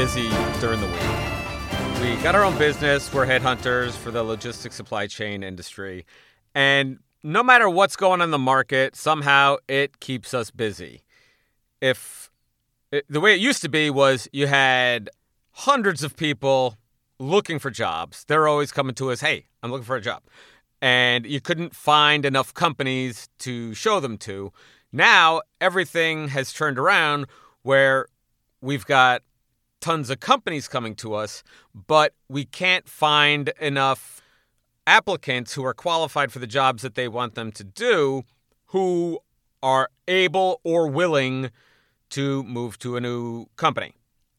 busy during the week. We got our own business. We're headhunters for the logistics supply chain industry. And no matter what's going on in the market, somehow it keeps us busy. If it, the way it used to be was you had hundreds of people looking for jobs, they're always coming to us, hey, I'm looking for a job. And you couldn't find enough companies to show them to. Now everything has turned around where we've got tons of companies coming to us, but we can't find enough applicants who are qualified for the jobs that they want them to do who are able or willing to move to a new company.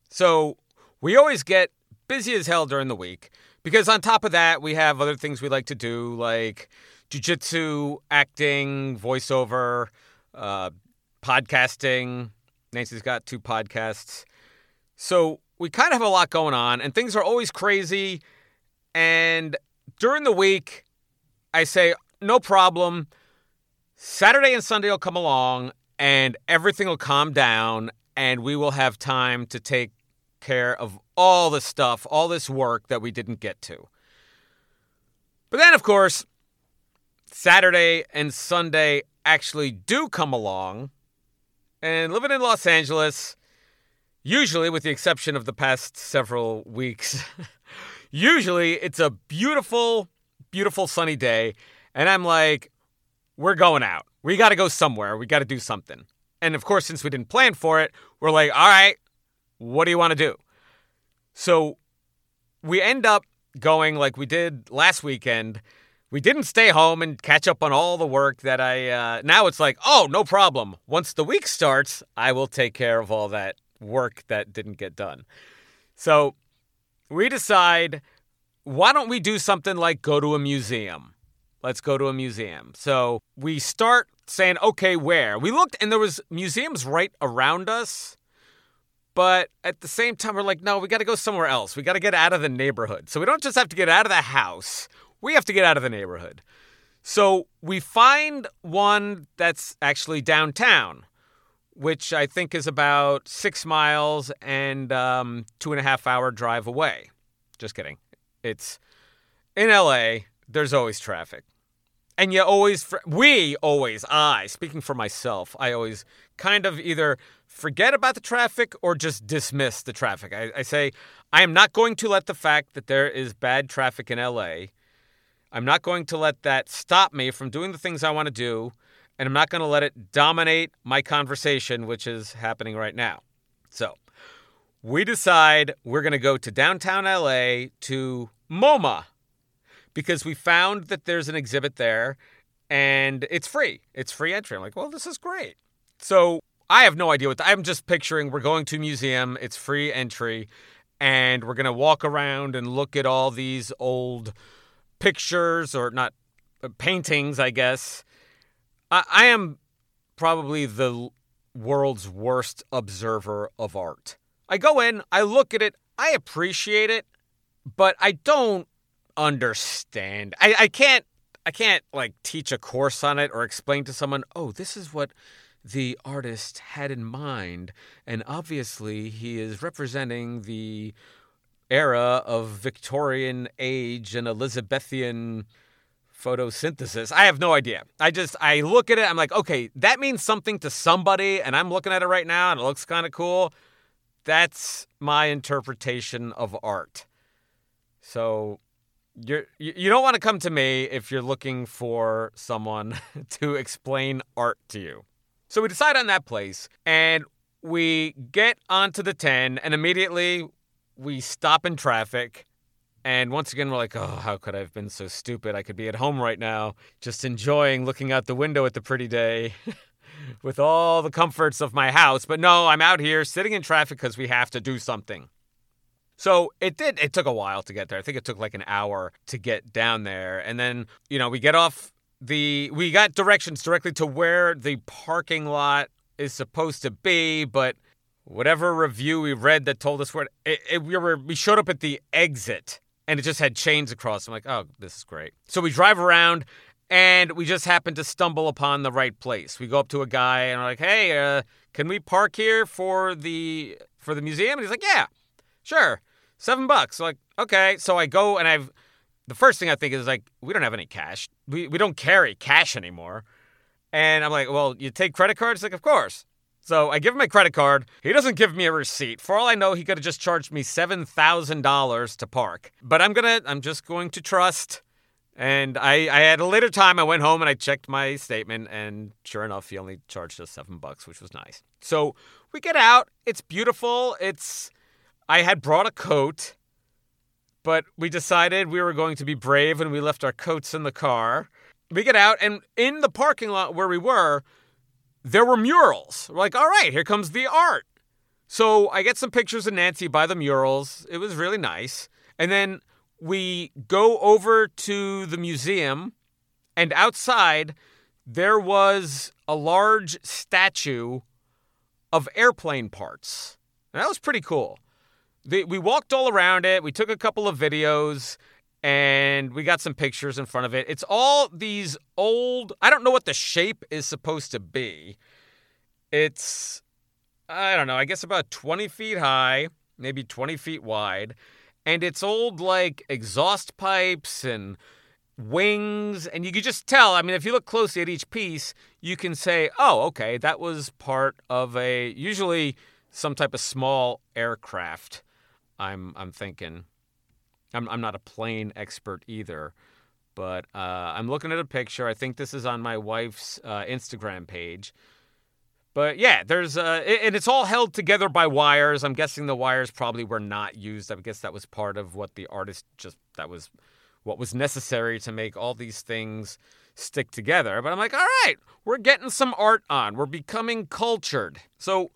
So we always get busy as hell during the week because on top of that, we have other things we like to do like jujitsu, acting, voiceover, uh, podcasting. Nancy's got two podcasts. So we kind of have a lot going on, and things are always crazy. And during the week, I say, no problem. Saturday and Sunday will come along, and everything will calm down, and we will have time to take care of all the stuff, all this work that we didn't get to. But then, of course, Saturday and Sunday actually do come along. And living in Los Angeles, usually, with the exception of the past several weeks, usually it's a beautiful, beautiful sunny day. And I'm like, we're going out. We got to go somewhere. We got to do something. And of course, since we didn't plan for it, we're like, all right, what do you want to do? So we end up going like we did last weekend. We didn't stay home and catch up on all the work that I. Uh, now it's like, oh, no problem. Once the week starts, I will take care of all that work that didn't get done. So we decide, why don't we do something like go to a museum? Let's go to a museum. So we start saying, okay, where? We looked and there was museums right around us. But at the same time, we're like, no, we got to go somewhere else. We got to get out of the neighborhood. So we don't just have to get out of the house, we have to get out of the neighborhood. So we find one that's actually downtown which I think is about six miles and um, two and a half hour drive away. Just kidding. It's in LA, there's always traffic. And you always, we always, I, speaking for myself, I always kind of either forget about the traffic or just dismiss the traffic. I, I say, I am not going to let the fact that there is bad traffic in LA, I'm not going to let that stop me from doing the things I want to do and I'm not going to let it dominate my conversation, which is happening right now. So, we decide we're going to go to downtown LA to MoMA because we found that there's an exhibit there and it's free. It's free entry. I'm like, well, this is great. So, I have no idea what the, I'm just picturing we're going to a museum, it's free entry, and we're going to walk around and look at all these old pictures or not uh, paintings, I guess, I, I am probably the world's worst observer of art. I go in, I look at it, I appreciate it, but I don't understand. I, I can't I can't like teach a course on it or explain to someone, oh, this is what the artist had in mind. And obviously he is representing the era of Victorian age and Elizabethan photosynthesis. I have no idea. I just I look at it. I'm like, okay, that means something to somebody, and I'm looking at it right now, and it looks kind of cool. That's my interpretation of art. So you're you don't want to come to me if you're looking for someone to explain art to you. So we decide on that place, and we get onto the 10, and immediately we stop in traffic and once again, we're like, oh, how could I have been so stupid? I could be at home right now, just enjoying looking out the window at the pretty day with all the comforts of my house. But no, I'm out here sitting in traffic because we have to do something. So it did, it took a while to get there. I think it took like an hour to get down there. And then, you know, we get off the, we got directions directly to where the parking lot is supposed to be, but whatever review we read that told us where it, it, we were we showed up at the exit and it just had chains across. I'm like, oh, this is great. So we drive around and we just happen to stumble upon the right place. We go up to a guy and we're like, hey, uh, can we park here for the for the museum? And he's like, yeah. Sure, seven bucks. Like, okay. So I go and I've, the first thing I think is like, we don't have any cash. We, we don't carry cash anymore. And I'm like, well, you take credit cards? Like, of course. So I give him my credit card. He doesn't give me a receipt. For all I know, he could have just charged me $7,000 to park. But I'm going to, I'm just going to trust. And I, I had a later time, I went home and I checked my statement, and sure enough, he only charged us seven bucks, which was nice. So we get out. It's beautiful. It's, I had brought a coat, but we decided we were going to be brave and we left our coats in the car. We get out, and in the parking lot where we were, there were murals. We're like, all right, here comes the art. So I get some pictures of Nancy by the murals. It was really nice. And then we go over to the museum, and outside there was a large statue of airplane parts. And that was pretty cool. The, we walked all around it. We took a couple of videos and we got some pictures in front of it. It's all these old, I don't know what the shape is supposed to be. It's, I don't know, I guess about 20 feet high, maybe 20 feet wide. And it's old, like, exhaust pipes and wings. And you can just tell, I mean, if you look closely at each piece, you can say, oh, okay, that was part of a, usually some type of small aircraft. I'm, I'm thinking. I'm, I'm not a plane expert either, but uh, I'm looking at a picture. I think this is on my wife's uh, Instagram page. But yeah, there's uh, and it's all held together by wires. I'm guessing the wires probably were not used. I guess that was part of what the artist just that was what was necessary to make all these things stick together. But I'm like, all right, we're getting some art on. We're becoming cultured. So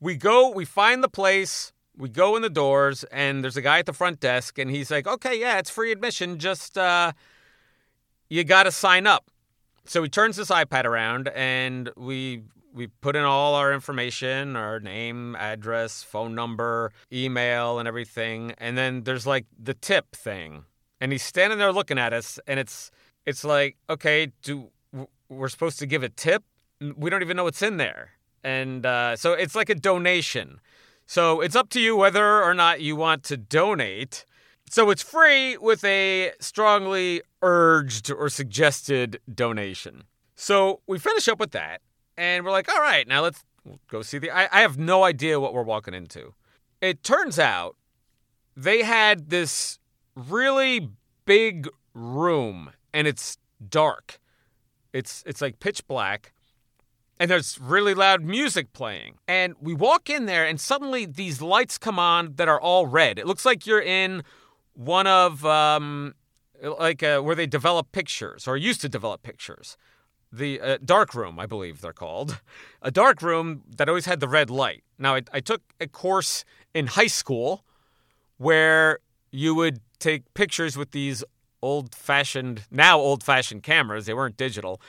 we go, we find the place, we go in the doors, and there's a guy at the front desk, and he's like, okay, yeah, it's free admission. Just, uh, you got to sign up. So he turns this iPad around, and we we put in all our information, our name, address, phone number, email, and everything. And then there's like the tip thing, and he's standing there looking at us, and it's it's like, okay, do we're supposed to give a tip? We don't even know what's in there, and uh, so it's like a donation. So it's up to you whether or not you want to donate. So it's free with a strongly urged or suggested donation. So we finish up with that, and we're like, all right, now let's go see the. I, I have no idea what we're walking into. It turns out they had this really big room, and it's dark. It's it's like pitch black, and there's really loud music playing. And we walk in there, and suddenly these lights come on that are all red. It looks like you're in one of um, like uh, where they develop pictures or used to develop pictures. The uh, dark room, I believe they're called, a dark room that always had the red light. Now, I, I took a course in high school where you would take pictures with these old fashioned, now old fashioned cameras. They weren't digital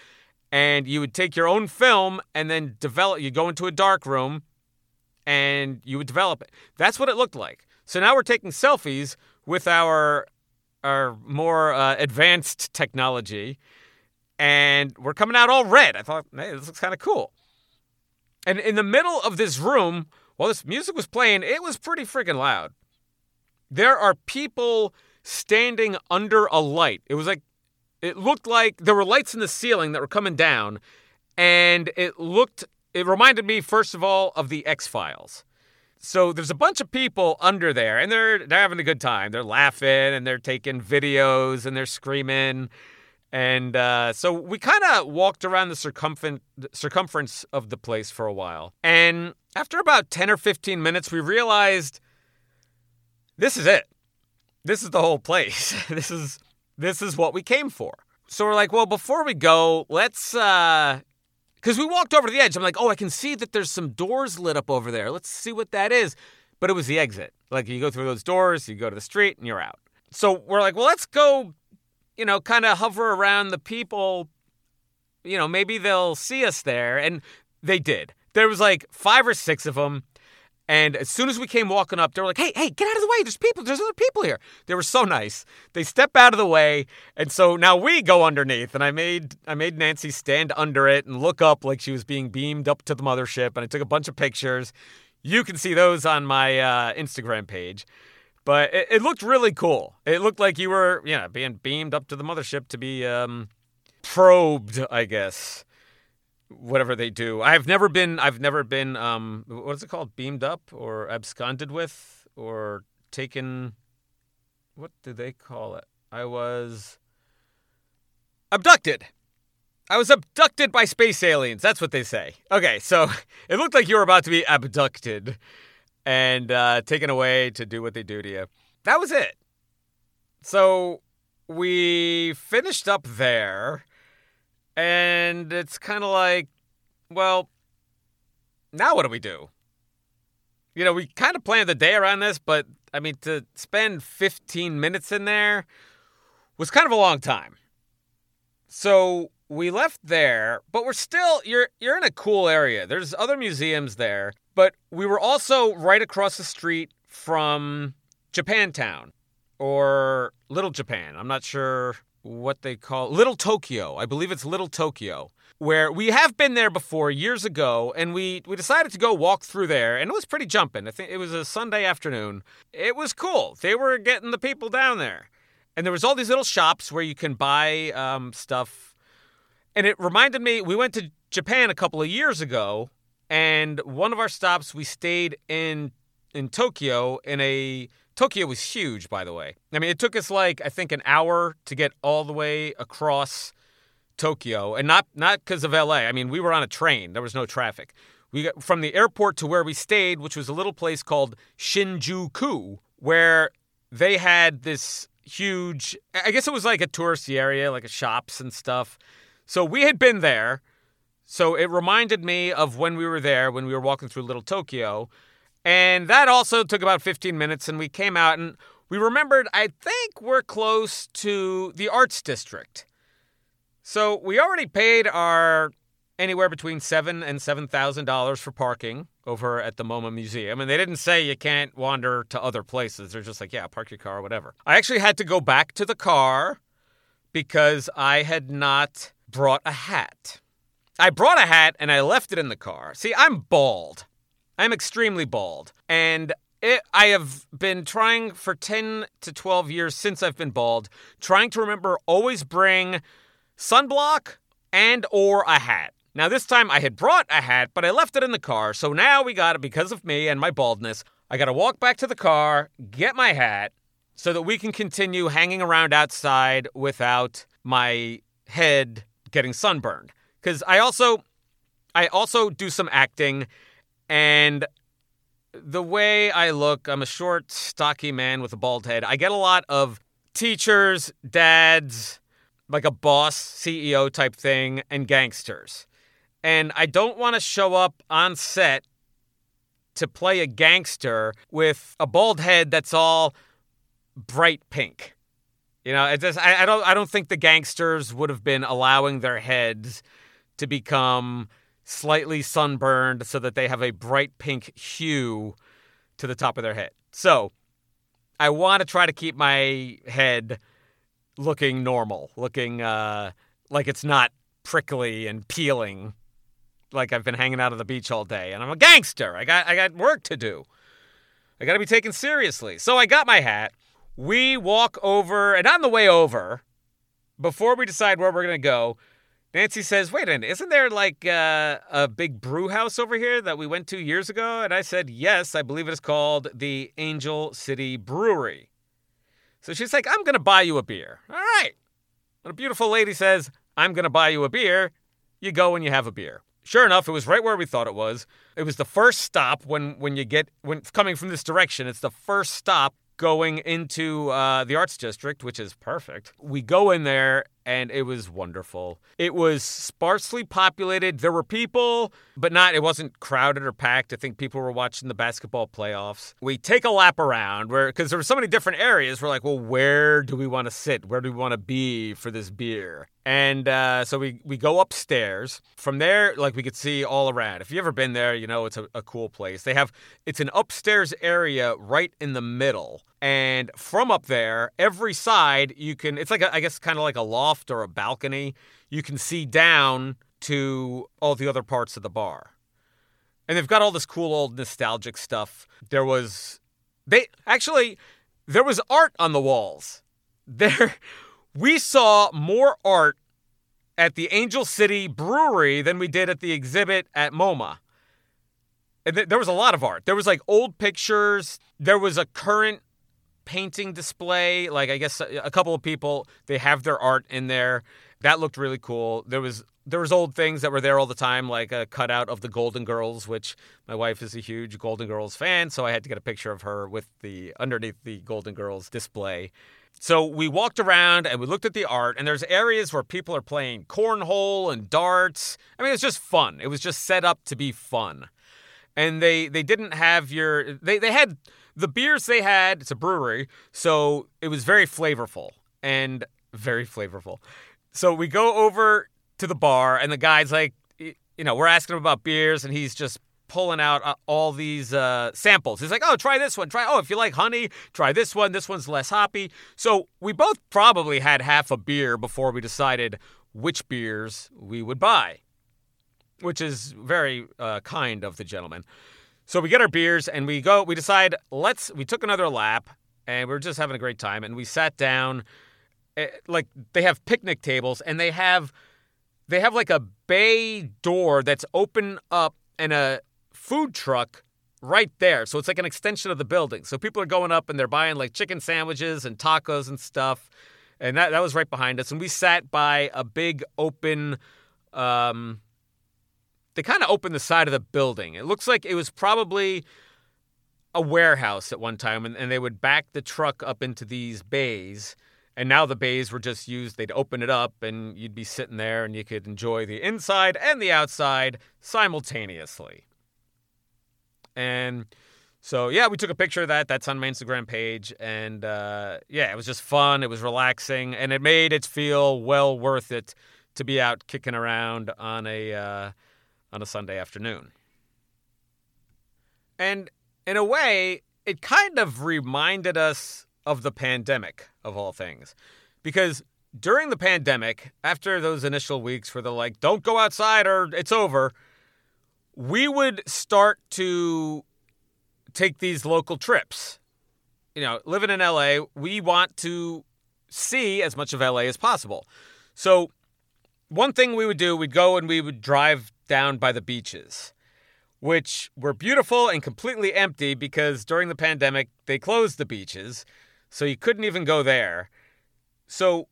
and you would take your own film and then develop you go into a dark room and you would develop it. That's what it looked like. So now we're taking selfies with our our more uh, advanced technology and we're coming out all red. I thought hey this looks kind of cool. And in the middle of this room while this music was playing it was pretty freaking loud. There are people standing under a light. It was like it looked like there were lights in the ceiling that were coming down, and it looked, it reminded me, first of all, of the X Files. So there's a bunch of people under there, and they're they're having a good time. They're laughing and they're taking videos and they're screaming, and uh, so we kind of walked around the circumference circumference of the place for a while. And after about ten or fifteen minutes, we realized this is it. This is the whole place. this is this is what we came for. So we're like, well, before we go, let's uh because we walked over to the edge. I'm like, oh, I can see that there's some doors lit up over there. Let's see what that is. But it was the exit. Like you go through those doors, you go to the street, and you're out. So we're like, well, let's go, you know, kind of hover around the people. You know, maybe they'll see us there. And they did. There was like five or six of them. And as soon as we came walking up, they were like, hey, hey, get out of the way. There's people. There's other people here. They were so nice. They step out of the way. And so now we go underneath. And I made I made Nancy stand under it and look up like she was being beamed up to the mothership. And I took a bunch of pictures. You can see those on my uh, Instagram page. But it, it, looked really cool. It looked like you were, you know, being beamed up to the mothership to be um, probed, I guess. Whatever they do. I've never been. I've never been. Um, what is it called? Beamed up or absconded with or taken. What do they call it? I was abducted. I was abducted by space aliens. That's what they say. Okay, so it looked like you were about to be abducted and uh, taken away to do what they do to you. That was it. So we finished up there, and it's kind of like, well, now what do we do? You know, we kind of planned the day around this, but I mean, to spend 15 minutes in there was kind of a long time. So we left there, but we're still you're you're in a cool area. There's other museums there, but we were also right across the street from Japantown or Little Japan. I'm not sure what they call Little Tokyo. I believe it's Little Tokyo. Where we have been there before years ago, and we, we decided to go walk through there, and it was pretty jumping. I think it was a Sunday afternoon. It was cool. They were getting the people down there, and there was all these little shops where you can buy um, stuff and it reminded me, we went to Japan a couple of years ago, and one of our stops, we stayed in in Tokyo in a Tokyo was huge, by the way. I mean, it took us like I think an hour to get all the way across Tokyo, and not not because of LA. I mean, we were on a train; there was no traffic. We got from the airport to where we stayed, which was a little place called Shinjuku, where they had this huge. I guess it was like a touristy area, like a shops and stuff. So we had been there. So it reminded me of when we were there, when we were walking through Little Tokyo. And that also took about 15 minutes. And we came out and we remembered, I think we're close to the Arts District. So we already paid our anywhere between seven and seven thousand dollars for parking over at the MoMA Museum, and they didn't say you can't wander to other places. They're just like, yeah, park your car or whatever. I actually had to go back to the car because I had not brought a hat. I brought a hat and I left it in the car. See, I'm bald. I'm extremely bald. And it, I have been trying for 10 to 12 years since I've been bald, trying to remember always bring sunblock and or a hat. Now this time I had brought a hat, but I left it in the car. So now we got it because of me and my baldness. I got to walk back to the car, get my hat so that we can continue hanging around outside without my head getting sunburned because I also I also do some acting and the way I look, I'm a short, stocky man with a bald head. I get a lot of teachers, dads, like a boss, CEO type thing, and gangsters. And I don't want to show up on set to play a gangster with a bald head that's all bright pink. You know, just I, I don't I don't think the gangsters would have been allowing their heads to become slightly sunburned so that they have a bright pink hue to the top of their head. So, I want to try to keep my head looking normal, looking uh, like it's not prickly and peeling like I've been hanging out on the beach all day and I'm a gangster. I got I got work to do. I got to be taken seriously. So I got my hat. We walk over, and on the way over, before we decide where we're going to go, Nancy says, Wait a minute, isn't there like uh, a big brew house over here that we went to years ago? And I said, Yes, I believe it is called the Angel City Brewery. So she's like, I'm going to buy you a beer. All right. When a beautiful lady says, I'm going to buy you a beer, you go and you have a beer. Sure enough, it was right where we thought it was. It was the first stop when when you get when coming from this direction. It's the first stop going into uh, the arts district, which is perfect. We go in there and it was wonderful. It was sparsely populated. There were people, but not it wasn't crowded or packed. I think people were watching the basketball playoffs. We take a lap around where because there were so many different areas. We're like, well, where do we want to sit? Where do we want to be for this beer? And uh, so we, we go upstairs. From there, like we could see all around. If you've ever been there, you know it's a, a cool place. They have it's an upstairs area right in the middle. And from up there, every side you can it's like a, I guess kind of like a loft or a balcony. You can see down to all the other parts of the bar. and they've got all this cool old nostalgic stuff. There was they actually there was art on the walls. There we saw more art at the Angel City Brewery than we did at the exhibit at MoMA. And th- there was a lot of art. There was like old pictures. There was a current painting display. Like I guess uh, a couple of people they have their art in there. That looked really cool. There was there was old things that were there all the time, like a cutout of the Golden Girls, which my wife is a huge Golden Girls fan, so I had to get a picture of her with the underneath the Golden Girls display. So we walked around and we looked at the art, and there's areas where people are playing cornhole and darts. I mean, it's just fun. It was just set up to be fun. And they they didn't have your they they had the beers they had. It's a brewery, so it was very flavorful and very flavorful. So we go over to the bar, and the guy's like, you know, we're asking him about beers, and he's just pulling out uh, all these uh, samples. He's like, oh, try this one. Try, oh, if you like honey, try this one. This one's less hoppy. So we both probably had half a beer before we decided which beers we would buy, which is very uh, kind of the gentleman. So we get our beers and we go, we decide, let's, we took another lap and we are just having a great time. And we sat down, eh, like they have picnic tables and they have, they have like a bay door that's open up and a food truck right there. So it's like an extension of the building. So people are going up and they're buying like chicken sandwiches and tacos and stuff. And that, that was right behind us. And we sat by a big open, um, they kind of opened the side of the building. It looks like it was probably a warehouse at one time, and, and they would back the truck up into these bays. And now the bays were just used, they'd open it up, and you'd be sitting there and you could enjoy the inside and the outside simultaneously. And so, yeah, we took a picture of that. That's on my Instagram page. And uh, yeah, it was just fun. It was relaxing, and it made it feel well worth it to be out kicking around on a. Uh, on a Sunday afternoon. And in a way, it kind of reminded us of the pandemic, of all things. Because during the pandemic, after those initial weeks where they're like, don't go outside or it's over, we would start to take these local trips. You know, living in LA, we want to see as much of LA as possible. So, one thing we would do, we'd go and we would drive down by the beaches, which were beautiful and completely empty because during the pandemic they closed the beaches, so you couldn't even go there. So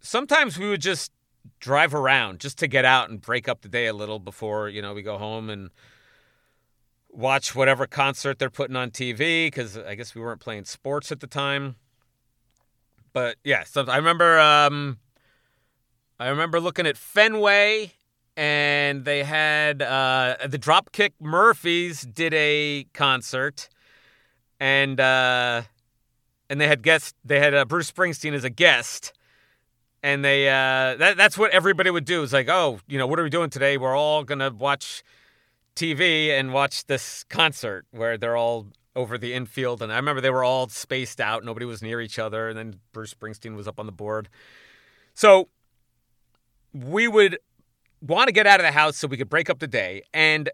sometimes we would just drive around just to get out and break up the day a little before, you know, we go home and watch whatever concert they're putting on TV because I guess we weren't playing sports at the time. But yeah, so I remember um, I remember looking at Fenway and they had uh, the Dropkick Murphys did a concert, and uh, and they had guest they had uh, Bruce Springsteen as a guest, and they uh, that that's what everybody would do. It's like, oh, you know, what are we doing today? We're all gonna watch TV and watch this concert where they're all over the infield, and I remember they were all spaced out, nobody was near each other, and then Bruce Springsteen was up on the board, so we would want to get out of the house so we could break up the day. And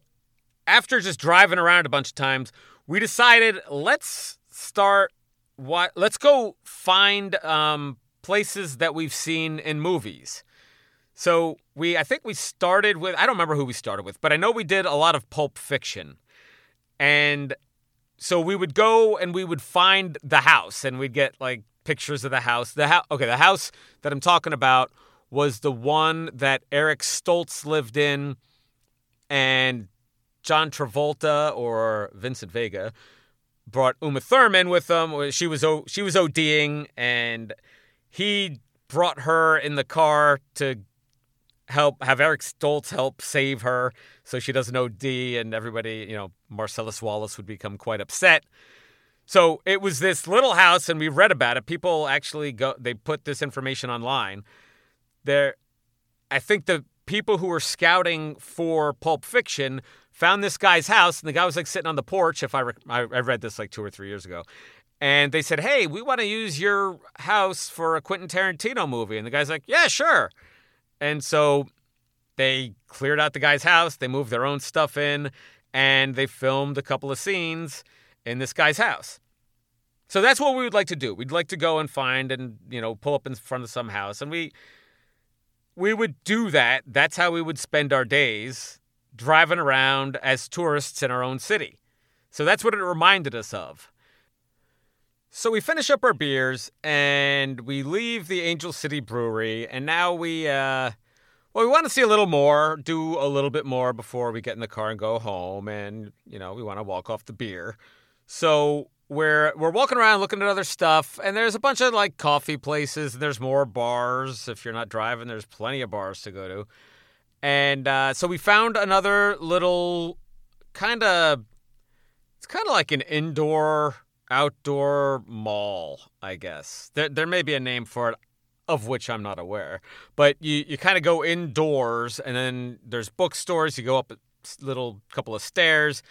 after just driving around a bunch of times, we decided let's start what let's go find um, places that we've seen in movies. So we I think we started with I don't remember who we started with, but I know we did a lot of pulp fiction. And so we would go and we would find the house and we'd get like pictures of the house. The house okay, the house that I'm talking about was the one that Eric Stoltz lived in and John Travolta or Vincent Vega brought Uma Thurman with them. She was she was ODing and he brought her in the car to help have Eric Stoltz help save her so she doesn't OD and everybody, you know, Marcellus Wallace would become quite upset. So it was this little house and we read about it. People actually go they put this information online there I think the people who were scouting for Pulp Fiction found this guy's house, and the guy was like sitting on the porch. If I re- I read this like two or three years ago, and they said, "Hey, we want to use your house for a Quentin Tarantino movie," and the guy's like, "Yeah, sure." And so they cleared out the guy's house. They moved their own stuff in, and they filmed a couple of scenes in this guy's house. So that's what we would like to do. We'd like to go and find and you know pull up in front of some house, and we we would do that. That's how we would spend our days driving around as tourists in our own city. So that's what it reminded us of. So we finish up our beers and we leave the Angel City Brewery, and now we uh, well, we want to see a little more, do a little bit more before we get in the car and go home, and you know we want to walk off the beer. So we're we're walking around looking at other stuff, and there's a bunch of like coffee places. And there's more bars. If you're not driving, there's plenty of bars to go to. And uh, so we found another little kind of. It's kind of like an indoor outdoor mall, I guess. There there may be a name for it of which I'm not aware. But you, you kind of go indoors and then there's bookstores, you go up a little couple of stairs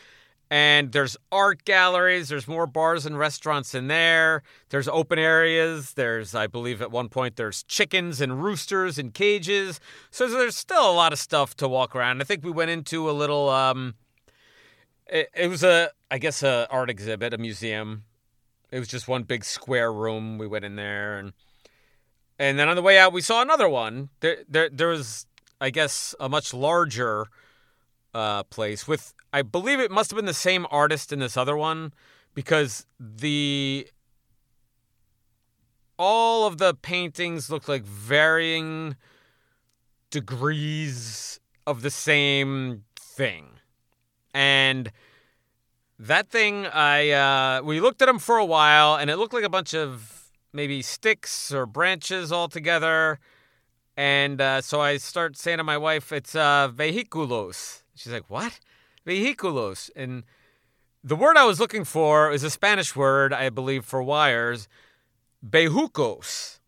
and there's art galleries, there's more bars and restaurants in there. There's open areas. There's I believe at one point there's chickens and roosters in cages. So there's still a lot of stuff to walk around. I think we went into a little um it, it was a I guess a art exhibit, a museum. It was just one big square room. We went in there, and and then on the way out, we saw another one. There, there, there was, I guess, a much larger uh, place with. I believe it must have been the same artist in this other one, because the all of the paintings looked like varying degrees of the same thing, and that thing, I uh, we looked at them for a while, and it looked like a bunch of maybe sticks or branches all together. And uh, so I start saying to my wife, "It's uh, vehiculos." She's like, "What? Vehiculos?" And the word I was looking for is a Spanish word, I believe, for wires. Bejucos.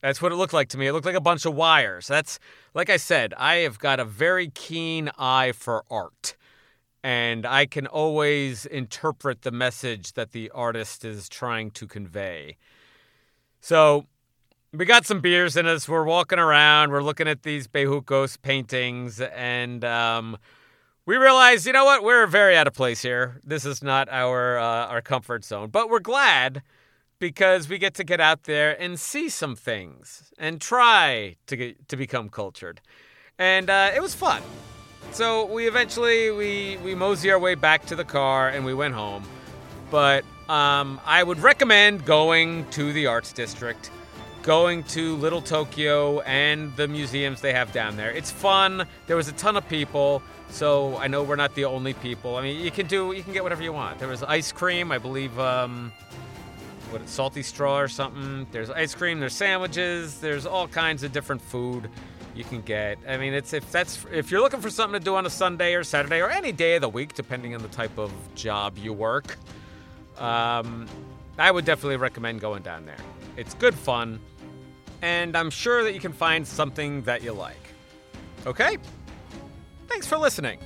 That's what it looked like to me. It looked like a bunch of wires. That's like I said, I have got a very keen eye for art and I can always interpret the message that the artist is trying to convey. So we got some beers in us. We're walking around. We're looking at these Bejucos paintings, and um, we realize, you know what? We're very out of place here. This is not our uh, our comfort zone, but we're glad because we get to get out there and see some things and try to get, to become cultured, and uh, it was fun. So we eventually we we mosey our way back to the car and we went home. But um, I would recommend going to the arts district, going to Little Tokyo and the museums they have down there. It's fun. There was a ton of people, so I know we're not the only people. I mean, you can do you can get whatever you want. There was ice cream, I believe. Um, what salty straw or something. There's ice cream. There's sandwiches. There's all kinds of different food you can get. I mean, it's if that's if you're looking for something to do on a Sunday or Saturday or any day of the week, depending on the type of job you work. Um, I would definitely recommend going down there. It's good fun, and I'm sure that you can find something that you like. Okay? Thanks for listening.